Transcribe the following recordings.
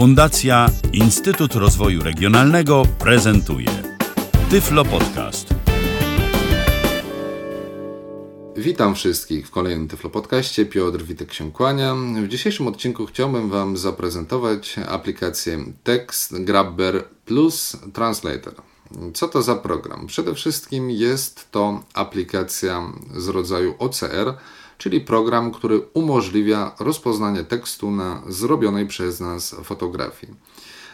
Fundacja Instytut Rozwoju Regionalnego prezentuje Tyflo Podcast. Witam wszystkich w kolejnym Tyflo Podcaście. Piotr Witek się kłania. W dzisiejszym odcinku chciałbym Wam zaprezentować aplikację Text Grabber Plus Translator. Co to za program? Przede wszystkim jest to aplikacja z rodzaju OCR, czyli program, który umożliwia rozpoznanie tekstu na zrobionej przez nas fotografii.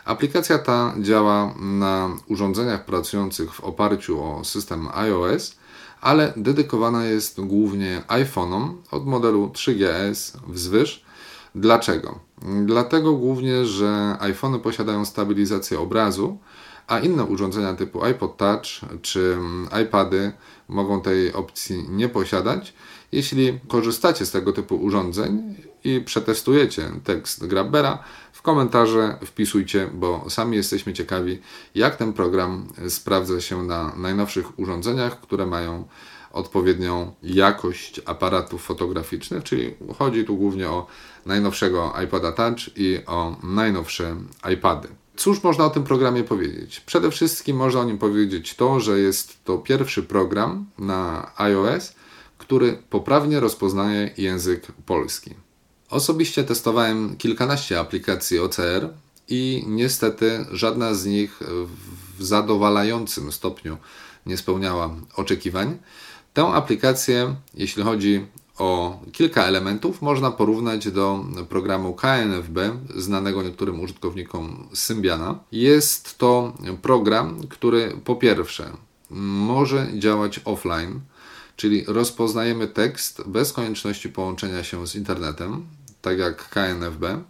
Aplikacja ta działa na urządzeniach pracujących w oparciu o system iOS, ale dedykowana jest głównie iPhone'om od modelu 3GS wzwyż. Dlaczego? Dlatego głównie, że iPhony posiadają stabilizację obrazu, a inne urządzenia typu iPod Touch czy iPady mogą tej opcji nie posiadać. Jeśli korzystacie z tego typu urządzeń i przetestujecie tekst Grabbera, w komentarze wpisujcie, bo sami jesteśmy ciekawi, jak ten program sprawdza się na najnowszych urządzeniach, które mają odpowiednią jakość aparatów fotograficznych, czyli chodzi tu głównie o najnowszego iPoda Touch i o najnowsze iPady. Cóż można o tym programie powiedzieć? Przede wszystkim można o nim powiedzieć to, że jest to pierwszy program na iOS, który poprawnie rozpoznaje język polski. Osobiście testowałem kilkanaście aplikacji OCR i niestety żadna z nich w zadowalającym stopniu nie spełniała oczekiwań. Tę aplikację, jeśli chodzi o kilka elementów, można porównać do programu KNFB, znanego niektórym użytkownikom Symbiana. Jest to program, który po pierwsze może działać offline, czyli rozpoznajemy tekst bez konieczności połączenia się z internetem, tak jak KNFB.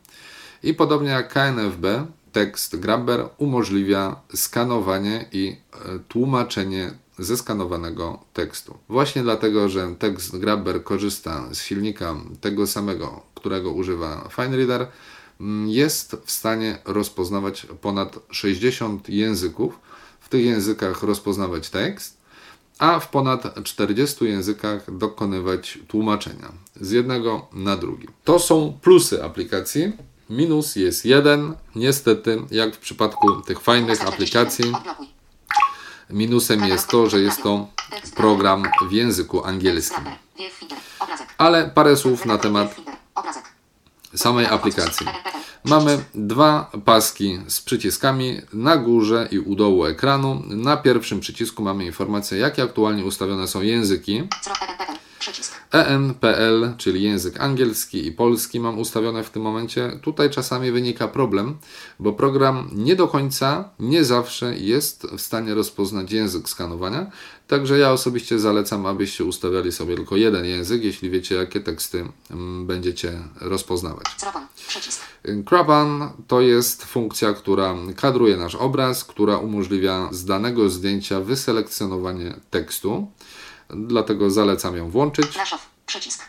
I podobnie jak KNFB, tekst Grabber umożliwia skanowanie i e, tłumaczenie zeskanowanego tekstu. Właśnie dlatego, że tekst Grabber korzysta z silnika tego samego, którego używa FineReader, mm, jest w stanie rozpoznawać ponad 60 języków. W tych językach rozpoznawać tekst, a w ponad 40 językach dokonywać tłumaczenia z jednego na drugi. To są plusy aplikacji. Minus jest jeden. Niestety, jak w przypadku tych fajnych aplikacji, minusem jest to, że jest to program w języku angielskim. Ale parę słów na temat samej aplikacji. Mamy dwa paski z przyciskami na górze i u dołu ekranu. Na pierwszym przycisku mamy informację, jakie aktualnie ustawione są języki. ENPL, czyli język angielski i polski mam ustawione w tym momencie. Tutaj czasami wynika problem, bo program nie do końca, nie zawsze jest w stanie rozpoznać język skanowania. Także ja osobiście zalecam, abyście ustawiali sobie tylko jeden język, jeśli wiecie, jakie teksty mm, będziecie rozpoznawać. Kraban to jest funkcja, która kadruje nasz obraz, która umożliwia z danego zdjęcia wyselekcjonowanie tekstu dlatego zalecam ją włączyć. przycisk.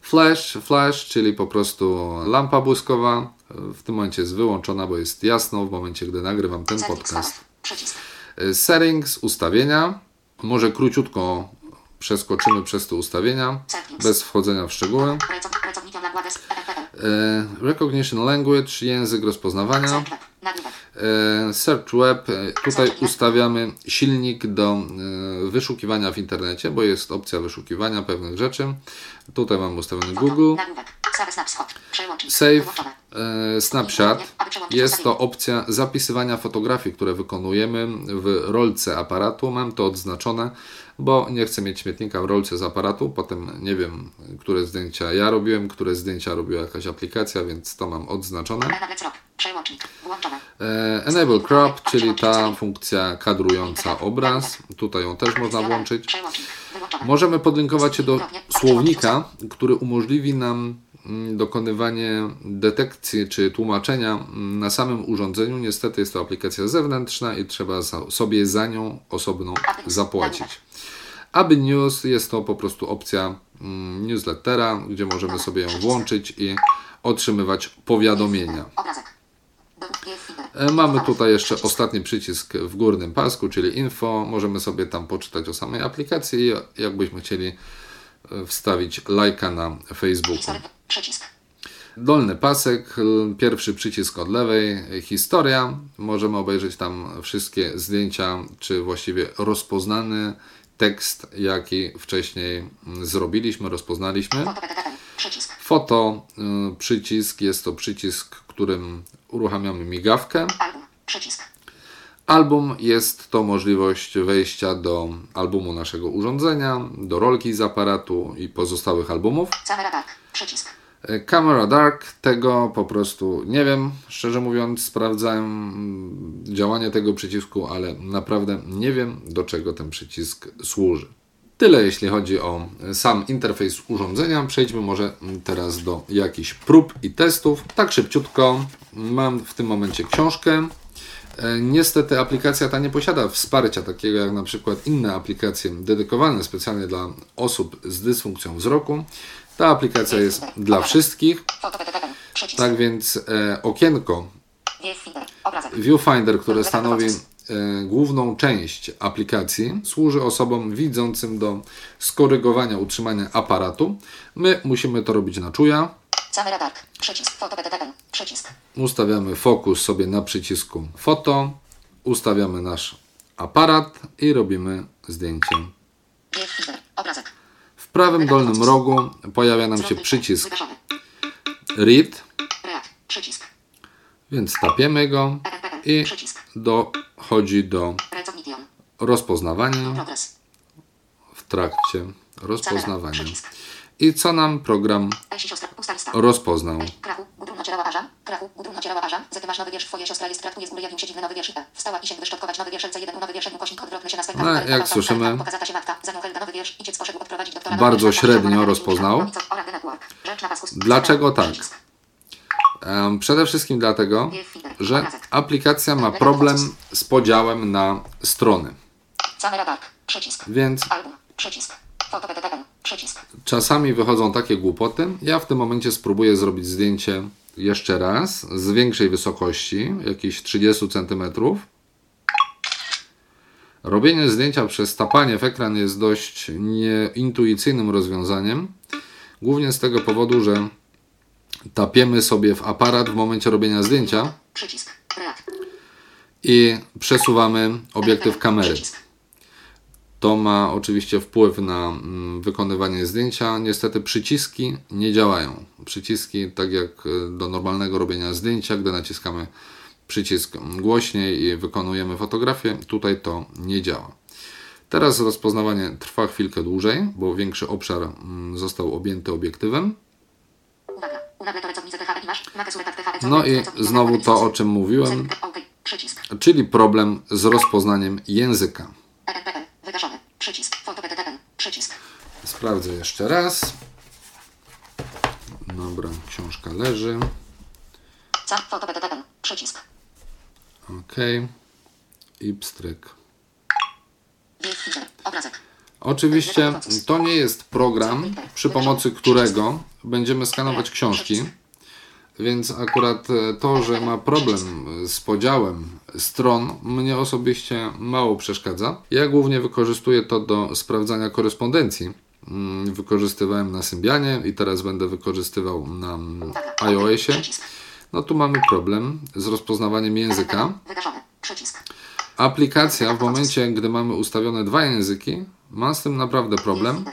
Flash, flash, czyli po prostu lampa błyskowa. W tym momencie jest wyłączona, bo jest jasno w momencie, gdy nagrywam ten podcast. E, settings, ustawienia. Może króciutko przeskoczymy przez te ustawienia, bez wchodzenia w szczegóły. E, recognition language, język rozpoznawania. Search Web, e, tutaj ustawiamy silnik do e, wyszukiwania w internecie, bo jest opcja wyszukiwania pewnych rzeczy. Tutaj mam ustawiony Google. Save Snapshot jest to opcja zapisywania fotografii, które wykonujemy w rolce aparatu. Mam to odznaczone, bo nie chcę mieć śmietnika w rolce z aparatu. Potem nie wiem, które zdjęcia ja robiłem, które zdjęcia robiła jakaś aplikacja, więc to mam odznaczone. E, enable Crop, czyli ta funkcja kadrująca obraz. Tutaj ją też można włączyć. Możemy podlinkować się do słownika, który umożliwi nam mm, dokonywanie detekcji czy tłumaczenia mm, na samym urządzeniu. Niestety jest to aplikacja zewnętrzna i trzeba sobie za nią osobno zapłacić. Aby News jest to po prostu opcja mm, newslettera, gdzie możemy sobie ją włączyć i otrzymywać powiadomienia. E, mamy tutaj jeszcze ostatni przycisk w górnym pasku, czyli info. Możemy sobie tam poczytać o samej aplikacji i jakbyśmy chcieli e, wstawić lajka na Facebooku. Dolny pasek, pierwszy przycisk od lewej, historia. Możemy obejrzeć tam wszystkie zdjęcia, czy właściwie rozpoznany tekst, jaki wcześniej zrobiliśmy, rozpoznaliśmy. Foto. Przycisk. Y, przycisk, jest to przycisk, którym uruchamiamy migawkę. Album. Przycisk. Album jest to możliwość wejścia do albumu naszego urządzenia, do rolki z aparatu i pozostałych albumów. Camera Dark. Przycisk. E, Camera Dark, tego po prostu nie wiem, szczerze mówiąc, sprawdzałem mm, działanie tego przycisku, ale naprawdę nie wiem, do czego ten przycisk służy. Tyle jeśli chodzi o e, sam interfejs urządzenia. Przejdźmy może mm, teraz do jakichś prób i testów. Tak szybciutko mam w tym momencie książkę. E, Niestety aplikacja ta nie posiada wsparcia takiego jak na przykład inne aplikacje dedykowane specjalnie dla osób z dysfunkcją wzroku. Ta aplikacja jest dla wszystkich, tak więc e, okienko Viewfinder. Które stanowi e, główną część aplikacji, służy osobom widzącym do skorygowania utrzymania aparatu. My musimy to robić na czuja. Ustawiamy fokus sobie na przycisku foto, ustawiamy nasz aparat i robimy zdjęcie. Obrazek. Prawym dolnym rogu pojawia nam się przycisk. Read, więc tapiemy go i dochodzi do rozpoznawania w trakcie rozpoznawania. I co nam program rozpoznał? Masz nowy wiersz, twoje siostra jest traktuje z góry jawił się dziwny nowy. Wstała i się wyszczotkować nowy nowy odwrotny się na. No, jak słyszymy, papa, Pokazata się matka, za nią Helga nowy wiersz, idziec poszedł odprowadzić doktora bardzo średnio rozpoznał. Dlaczego tak? Przede wszystkim dlatego, że aplikacja ma problem z podziałem na strony. Więc Czasami wychodzą takie głupoty. Ja w tym momencie spróbuję zrobić zdjęcie jeszcze raz z większej wysokości, jakieś 30 cm. Robienie zdjęcia przez tapanie w ekran jest dość nieintuicyjnym rozwiązaniem. Głównie z tego powodu, że tapiemy sobie w aparat w momencie robienia zdjęcia i przesuwamy obiektyw kamery. To ma oczywiście wpływ na mm, wykonywanie zdjęcia. Niestety przyciski nie działają. Przyciski, tak jak e, do normalnego robienia zdjęcia, gdy naciskamy przycisk głośniej i wykonujemy fotografię, tutaj to nie działa. Teraz rozpoznawanie trwa chwilkę dłużej, bo większy obszar mm, został objęty obiektywem. No i znowu to, o czym mówiłem, czyli problem z rozpoznaniem języka. Przycisk. Przycisk. Sprawdzę jeszcze raz. Dobra, książka leży. Przycisk. Ok. I pstryk. Obrazek. Oczywiście to nie jest program, przy pomocy którego będziemy skanować książki, więc akurat e, to, że ma problem z podziałem stron, mnie osobiście mało przeszkadza. Ja głównie wykorzystuję to do sprawdzania korespondencji. Mm, Wykorzystywałem na Symbianie i teraz będę wykorzystywał na mm, iOSie. No tu mamy problem z rozpoznawaniem języka. Aplikacja w momencie, gdy mamy ustawione dwa języki, ma z tym naprawdę problem,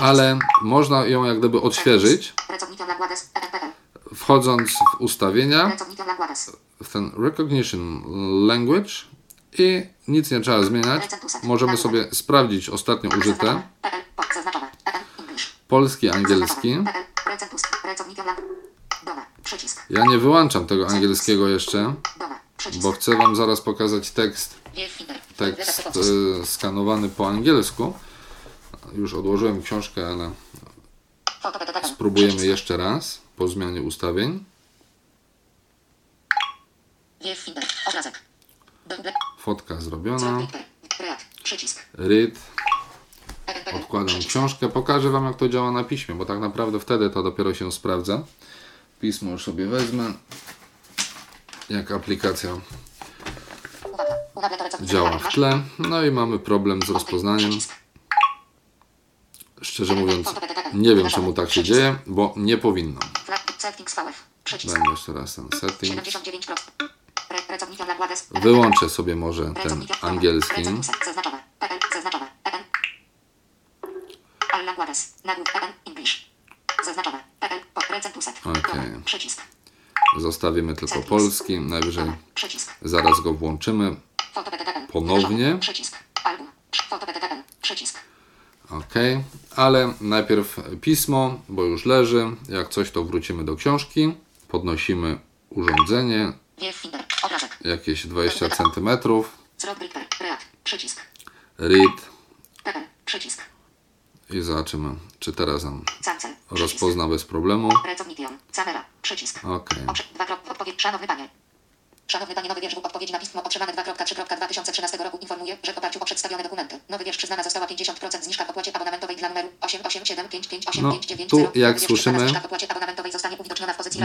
ale można ją jak gdyby odświeżyć. Wchodząc w ustawienia, w ten Recognition Language i nic nie trzeba zmieniać. Możemy sobie sprawdzić ostatnio użyte polski, angielski. Ja nie wyłączam tego angielskiego jeszcze, bo chcę Wam zaraz pokazać tekst, tekst y, skanowany po angielsku. Już odłożyłem książkę, ale. Spróbujemy jeszcze raz po zmianie ustawień. Fotka zrobiona. ENPL. Odkładam książkę. Pokażę Wam, jak to działa na piśmie, bo tak naprawdę wtedy to dopiero się sprawdza. Pismo już sobie wezmę. Jak aplikacja działa w tle. No i mamy problem z rozpoznaniem. Szczerze mówiąc. Nie wiem czemu tak się dzieje, bo nie powinno. Settings VF. Przycisk. Dajmy jeszcze raz ten setting. 79 plus. Re- Pracownikiem Languades. Wyłączę sobie może ten angielski. Zaznaczone. PL. Zaznaczone. PL. Nagłów PL. English. Zaznaczone. PL. Okej. Przycisk. Zostawimy tylko Settings. polski. Najwyżej zaraz go włączymy. Ponownie. Przycisk. Album. Przycisk. Ok, ale najpierw pismo, bo już leży. Jak coś, to wrócimy do książki. Podnosimy urządzenie, jakieś 20 cm. Read i zobaczymy, czy teraz nam rozpozna bez problemu. Ok. Szanowny panie. Szanowny panie, nowy wiersz w odpowiedzi na pismo otrzymane 2.3.2013 roku informuje, że w oparciu o przedstawione dokumenty nowy wiersz przyznana została 50% zniżka w opłacie abonamentowej dla numeru 887558590. No, tu, jak słyszymy,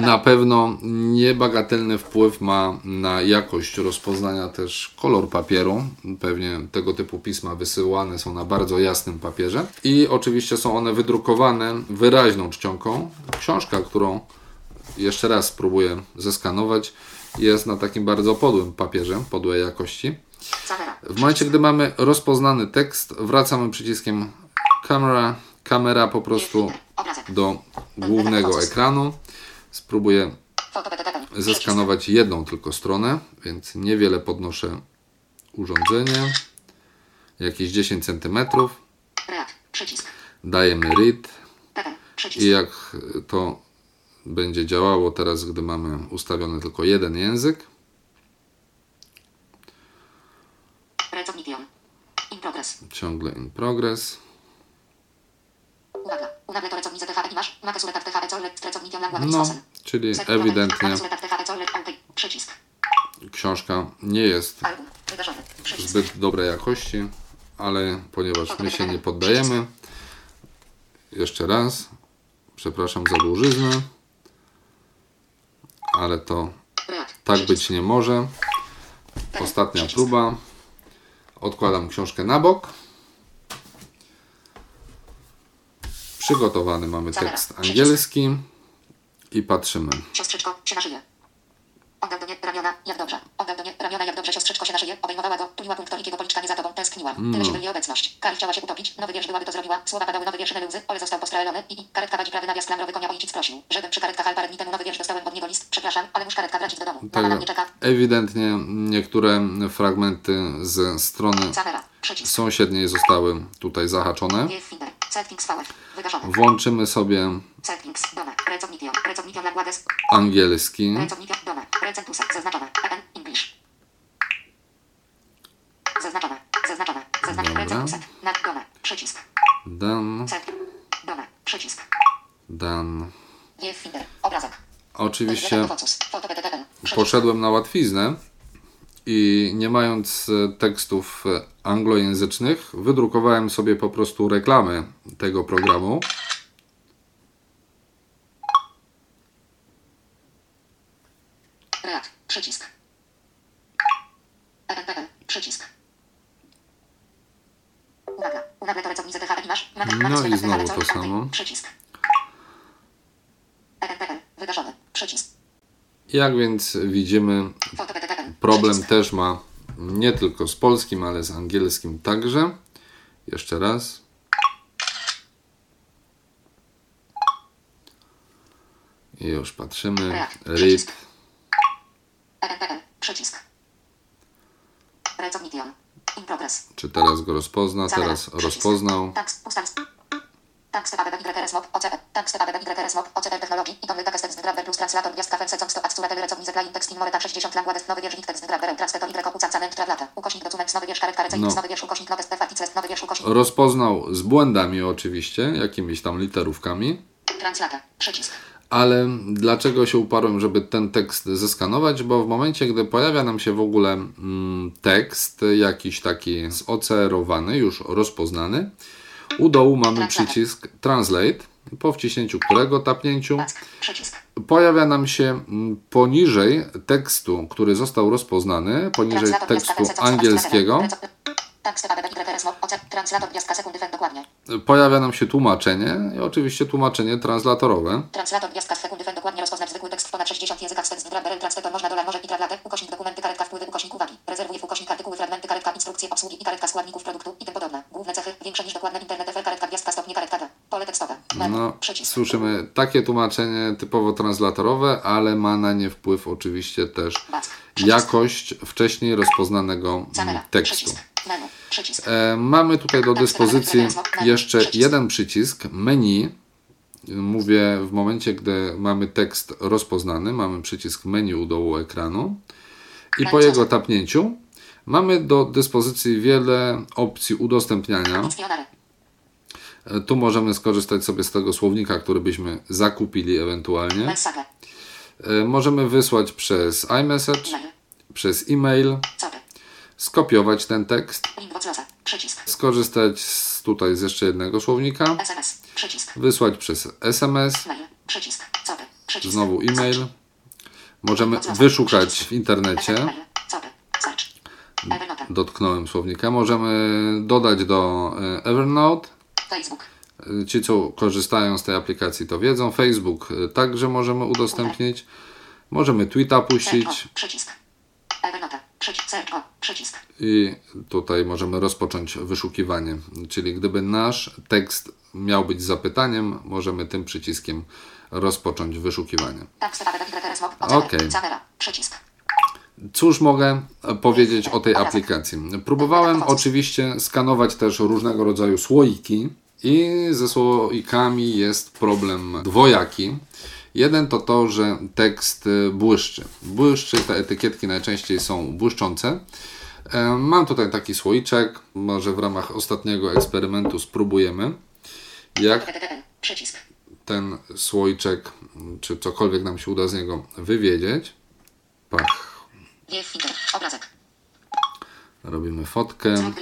na pewno niebagatelny wpływ ma na jakość rozpoznania też kolor papieru. Pewnie tego typu pisma wysyłane są na bardzo jasnym papierze i oczywiście są one wydrukowane wyraźną czcionką. Książka, którą jeszcze raz spróbuję zeskanować, jest na takim bardzo podłym papierze, podłej jakości. W momencie, gdy mamy rozpoznany tekst, wracamy przyciskiem kamera, kamera po prostu do głównego ekranu. Spróbuję zeskanować jedną tylko stronę, więc niewiele podnoszę urządzenie. Jakieś 10 cm. Dajemy read i jak to będzie działało teraz, gdy mamy ustawiony tylko jeden język. In progress. Ciągle in progress. Uwaga. To pracownicy THE masz. THE co language No, czyli ewidentnie. Przycisk. książka nie jest zbyt dobrej jakości, ale ponieważ my się nie poddajemy, jeszcze raz, przepraszam za dłużyznę, ale to tak być nie może. Ostatnia próba. Odkładam książkę na bok. Przygotowany mamy tekst angielski i patrzymy. Siostrzyczko, się na. Oddał do mnie ramiona, jak dobrze. Oddał do mnie ramiona, jak dobrze, siostrzyczko się na szyję. Obejmowała go, tuliła punktonik policzka, nie za tobą, tęskniła. Tyle się byli obecność. Kari chciała się utopić, nowy wiersz byłaby to zrobiła. Słowa padały, nowy wiersz łzy, ale został postrelony i, i karetka wadzi prawy nawias klamrowy konia ojciec prosił. Żebym przy karetkach parę dni temu nowy wiersz dostałem od niego list. Przepraszam, ale muszę karetka wrócić do domu. Mama na mnie czeka. ewidentnie niektóre fragmenty ze strony sąsiedniej zostały tutaj zahaczone. Włączymy sobie angielski. Recentusa. Zaznaczone. PN. English. Zaznaczone. Zaznaczone. Zaznaczone. Dobra. Na dome. Przycisk. Dan. Dome. Przycisk. dan. Wiew Finder. Obrazek. Oczywiście poszedłem na łatwiznę i nie mając e, tekstów e, anglojęzycznych, wydrukowałem sobie po prostu reklamy tego programu. React. Przycisk. PNPN. Przycisk. Uwaga. Unagle to pracownicy THR i masz. No i znowu to samo. Przycisk. PNPN. Wydarzony. Przycisk. Jak więc widzimy, problem Przycisk. też ma nie tylko z polskim, ale z angielskim także. Jeszcze raz. I już patrzymy. Read. PNPN. Przycisk. Czy teraz go rozpozna? Teraz rozpoznał. Ustaw. Tax TPB YRS Mob OCP. Tax TPB YRS Mob OCP Technologii. I donly tekst tekst grabber plus translator gwiazdka ferse com sto adsuratel recowni zeklain tekst in moreta 60 languades nowy wierzchnik tekst grabber transpeto y uca canen trawlata. Ukośnik document nowy wiersz receipt No. nowy wiersz ukośnik nowy stefaticles nowy wiersz ukośnik Rozpoznał z błędami oczywiście, jakimiś tam literówkami. translata. Przycisk. Ale dlaczego się uparłem, żeby ten tekst zeskanować? Bo w momencie, gdy pojawia nam się w ogóle mm, tekst, jakiś taki zocerowany, już rozpoznany, u dołu mamy przycisk Translate, po wciśnięciu którego tapnięciu pojawia nam się mm, poniżej tekstu, który został rozpoznany, poniżej tekstu angielskiego, Tak, dokładnie. Pojawia nam się tłumaczenie i oczywiście tłumaczenie translatorowe. Translator, gwiazdka, sekundy, fen, dokładnie rozpoznać zwykły tekst w ponad 60 językach translator, można dolar, może i ukośnik dokumenty, karetka, wpływy, ukośnik uwagi. Rezerwuje w ukośnik artykuły, fragmenty, karetka, instrukcje, obsługi i karetka składników produktu i tym podobne. Główne cechy, większe niż dokładne internet, FL, karetka, gwiazdka, stopnie, karetka, D. Pole tekstowe. No, przycisk. słyszymy takie tłumaczenie typowo translatorowe, ale ma na nie wpływ oczywiście też jakość wcześniej rozpoznanego tekstu. Menu. E, Mamy tutaj do dyspozycji jeszcze jeden przycisk menu. Mówię w momencie, gdy mamy tekst rozpoznany, mamy przycisk menu u dołu ekranu i po jego tapnięciu mamy do dyspozycji wiele opcji udostępniania. E, Tu możemy skorzystać sobie z tego słownika, który byśmy zakupili ewentualnie. E, Możemy wysłać przez iMessage, przez e-mail. Skopiować ten tekst, skorzystać z, tutaj z jeszcze jednego słownika, wysłać przez SMS, znowu e-mail. Możemy wyszukać w internecie. Dotknąłem słownika. Możemy dodać do e, Evernote. Ci, co korzystają z tej aplikacji, to wiedzą. Facebook e, także możemy udostępnić. Możemy tweeta Search. puścić. Przycisk. Evernote. Przycisk. O. Przycisk. i tutaj możemy rozpocząć wyszukiwanie. Czyli gdyby nasz tekst miał być zapytaniem, możemy tym przyciskiem rozpocząć wyszukiwanie. Tak. Przycisk. Cóż mogę powiedzieć o tej aplikacji? Próbowałem oczywiście skanować też różnego rodzaju słoiki i ze słoikami jest problem dwojaki. Jeden to to, że tekst y, błyszczy. Błyszczy, te etykietki najczęściej są błyszczące. E, Mam tutaj taki słoiczek, może w ramach ostatniego eksperymentu spróbujemy, jak ten słoiczek, czy cokolwiek nam się uda z niego wywiedzieć. Pach, robimy fotkę.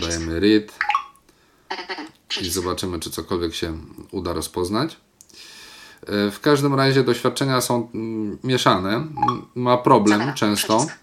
Dajemy read. I zobaczymy, czy cokolwiek się uda rozpoznać. W każdym razie doświadczenia są mm, mieszane. Ma problem Camera. często. Przycisk.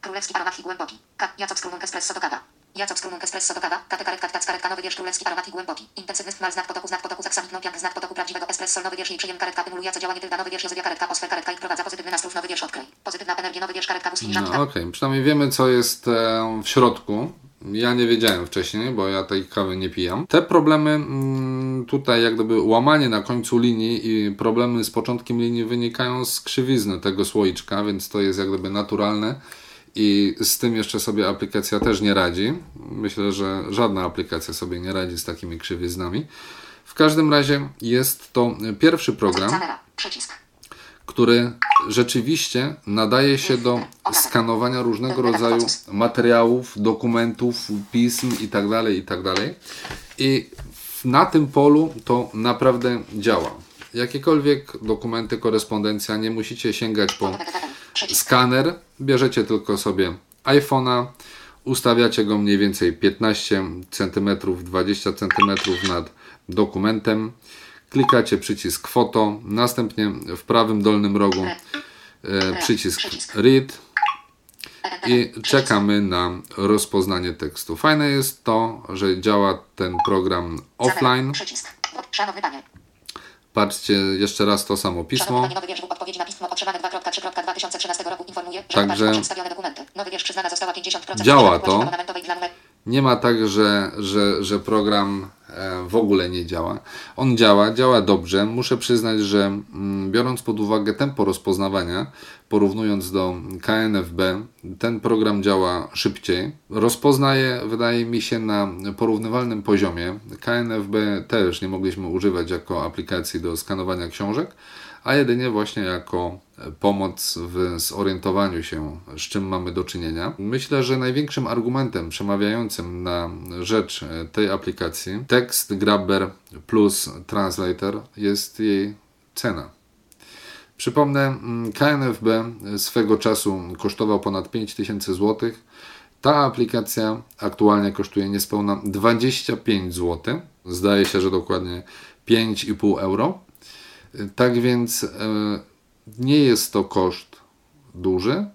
Królewski aromat i głęboki. Ka- Jacok Skrumunk Espresso to kawa. Jacok Skrumunk Espresso to kawa. Kate karetka tac karetka nowy wiersz królewski aromat i głęboki. Intensywny smal znak potoku znak potoku zaksamit no piank znak potoku prawdziwego espresso nowy wiersz i przyjem karetka pymulujące działanie tylda nowy wiersz Józefia karetka osfer karetka i wprowadza pozytywny nastrój nowy wiersz odkryj. Pozytywna energia nowy wiersz karetka wóz No filiżanka. okej, przynajmniej wiemy, co jest e, w środku. Ja nie wiedziałem wcześniej, bo ja tej kawy nie pijam. Te problemy mm, tutaj, jak gdyby łamanie na końcu linii i problemy z początkiem linii wynikają z krzywizny tego słoiczka, więc to jest jak gdyby naturalne. I z tym jeszcze sobie aplikacja też nie radzi. Myślę, że żadna aplikacja sobie nie radzi z takimi krzywiznami. W każdym razie jest to pierwszy program, Camera. Przycisk. Który rzeczywiście nadaje się do skanowania różnego rodzaju materiałów, dokumentów, pism itd. itd. I w- na tym polu to naprawdę działa. Jakiekolwiek dokumenty, korespondencja, nie musicie sięgać po skaner, bierzecie tylko sobie iPhone'a, ustawiacie go mniej więcej 15 cm, 20 cm nad dokumentem, klikacie przycisk foto, następnie w prawym dolnym rogu e, przycisk read i czekamy na rozpoznanie tekstu. Fajne jest to, że działa ten program offline. Patrzcie jeszcze raz to samo pismo. panie, nowy wiersz w odpowiedzi na pismo otrzymane 2.3.2013 roku informuje, że Także- Także... przedstawione dokumenty. Nowy wiersz przyznana została 50% Działa to. Nie ma tak, że, że, że program w ogóle nie działa. On działa, działa dobrze. Muszę przyznać, że mm, biorąc pod uwagę tempo rozpoznawania, porównując do KNFB, ten program działa szybciej. Rozpoznaje, wydaje mi się, na porównywalnym poziomie. KNFB też nie mogliśmy używać jako aplikacji do skanowania książek, a jedynie właśnie jako pomoc w zorientowaniu się, z czym mamy do czynienia. Myślę, że największym argumentem przemawiającym na rzecz tej aplikacji Text Grabber plus Translator jest jej cena. Przypomnę, mm, KNFB swego czasu kosztował ponad 5000 zł. Ta aplikacja aktualnie kosztuje niespełna 25 zł. Zdaje się, że dokładnie 5,5 euro. Tak więc e, nie jest to koszt duży,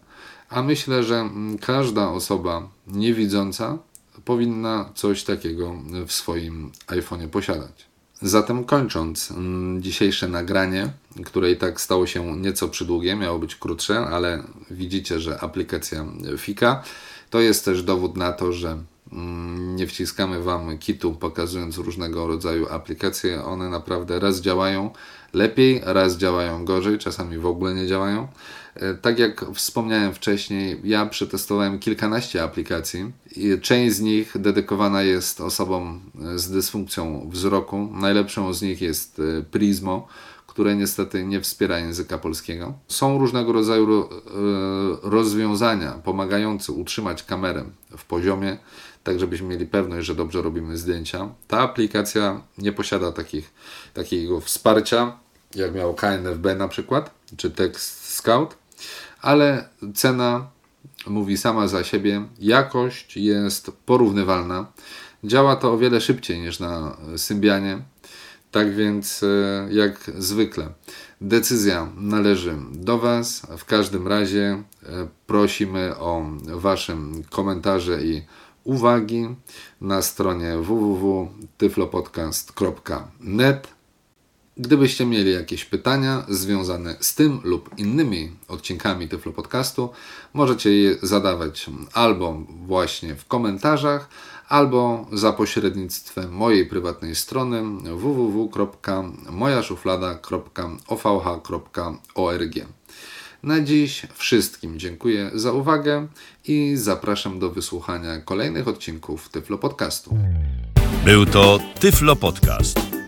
a myślę, że mm, każda osoba niewidząca powinna coś takiego w swoim iPhone'ie posiadać. Zatem kończąc mm, dzisiejsze nagranie, które i tak stało się nieco przydługie, miało być krótsze, ale widzicie, że aplikacja fika. To jest też dowód na to, że mm, nie wciskamy Wam kitu pokazując różnego rodzaju aplikacje. One naprawdę raz działają lepiej, raz działają gorzej, czasami w ogóle nie działają. E, tak jak wspomniałem wcześniej, ja przetestowałem kilkanaście aplikacji część z nich dedykowana jest osobom z dysfunkcją wzroku. Najlepszą z nich jest e, Prismo, które niestety nie wspiera języka polskiego. Są różnego rodzaju e, rozwiązania pomagające utrzymać kamerę w poziomie, tak żebyśmy mieli pewność, że dobrze robimy zdjęcia. Ta aplikacja nie posiada takich, takiego wsparcia, jak miał KNFB na przykład, czy Text Scout ale cena mówi sama za siebie, jakość jest porównywalna. Działa to o wiele szybciej niż na Symbianie. Tak więc, e, jak zwykle, decyzja należy do Was. W każdym razie e, prosimy o Wasze komentarze i uwagi na stronie www.tyflopodcast.net. Gdybyście mieli jakieś pytania związane z tym lub innymi odcinkami Tyflo Podcastu, możecie je zadawać albo właśnie w komentarzach, albo za pośrednictwem mojej prywatnej strony www.mojaszuflada.ovh.org. Na dziś wszystkim dziękuję za uwagę i zapraszam do wysłuchania kolejnych odcinków Tyflo Podcastu. Był to Tyflo Podcast.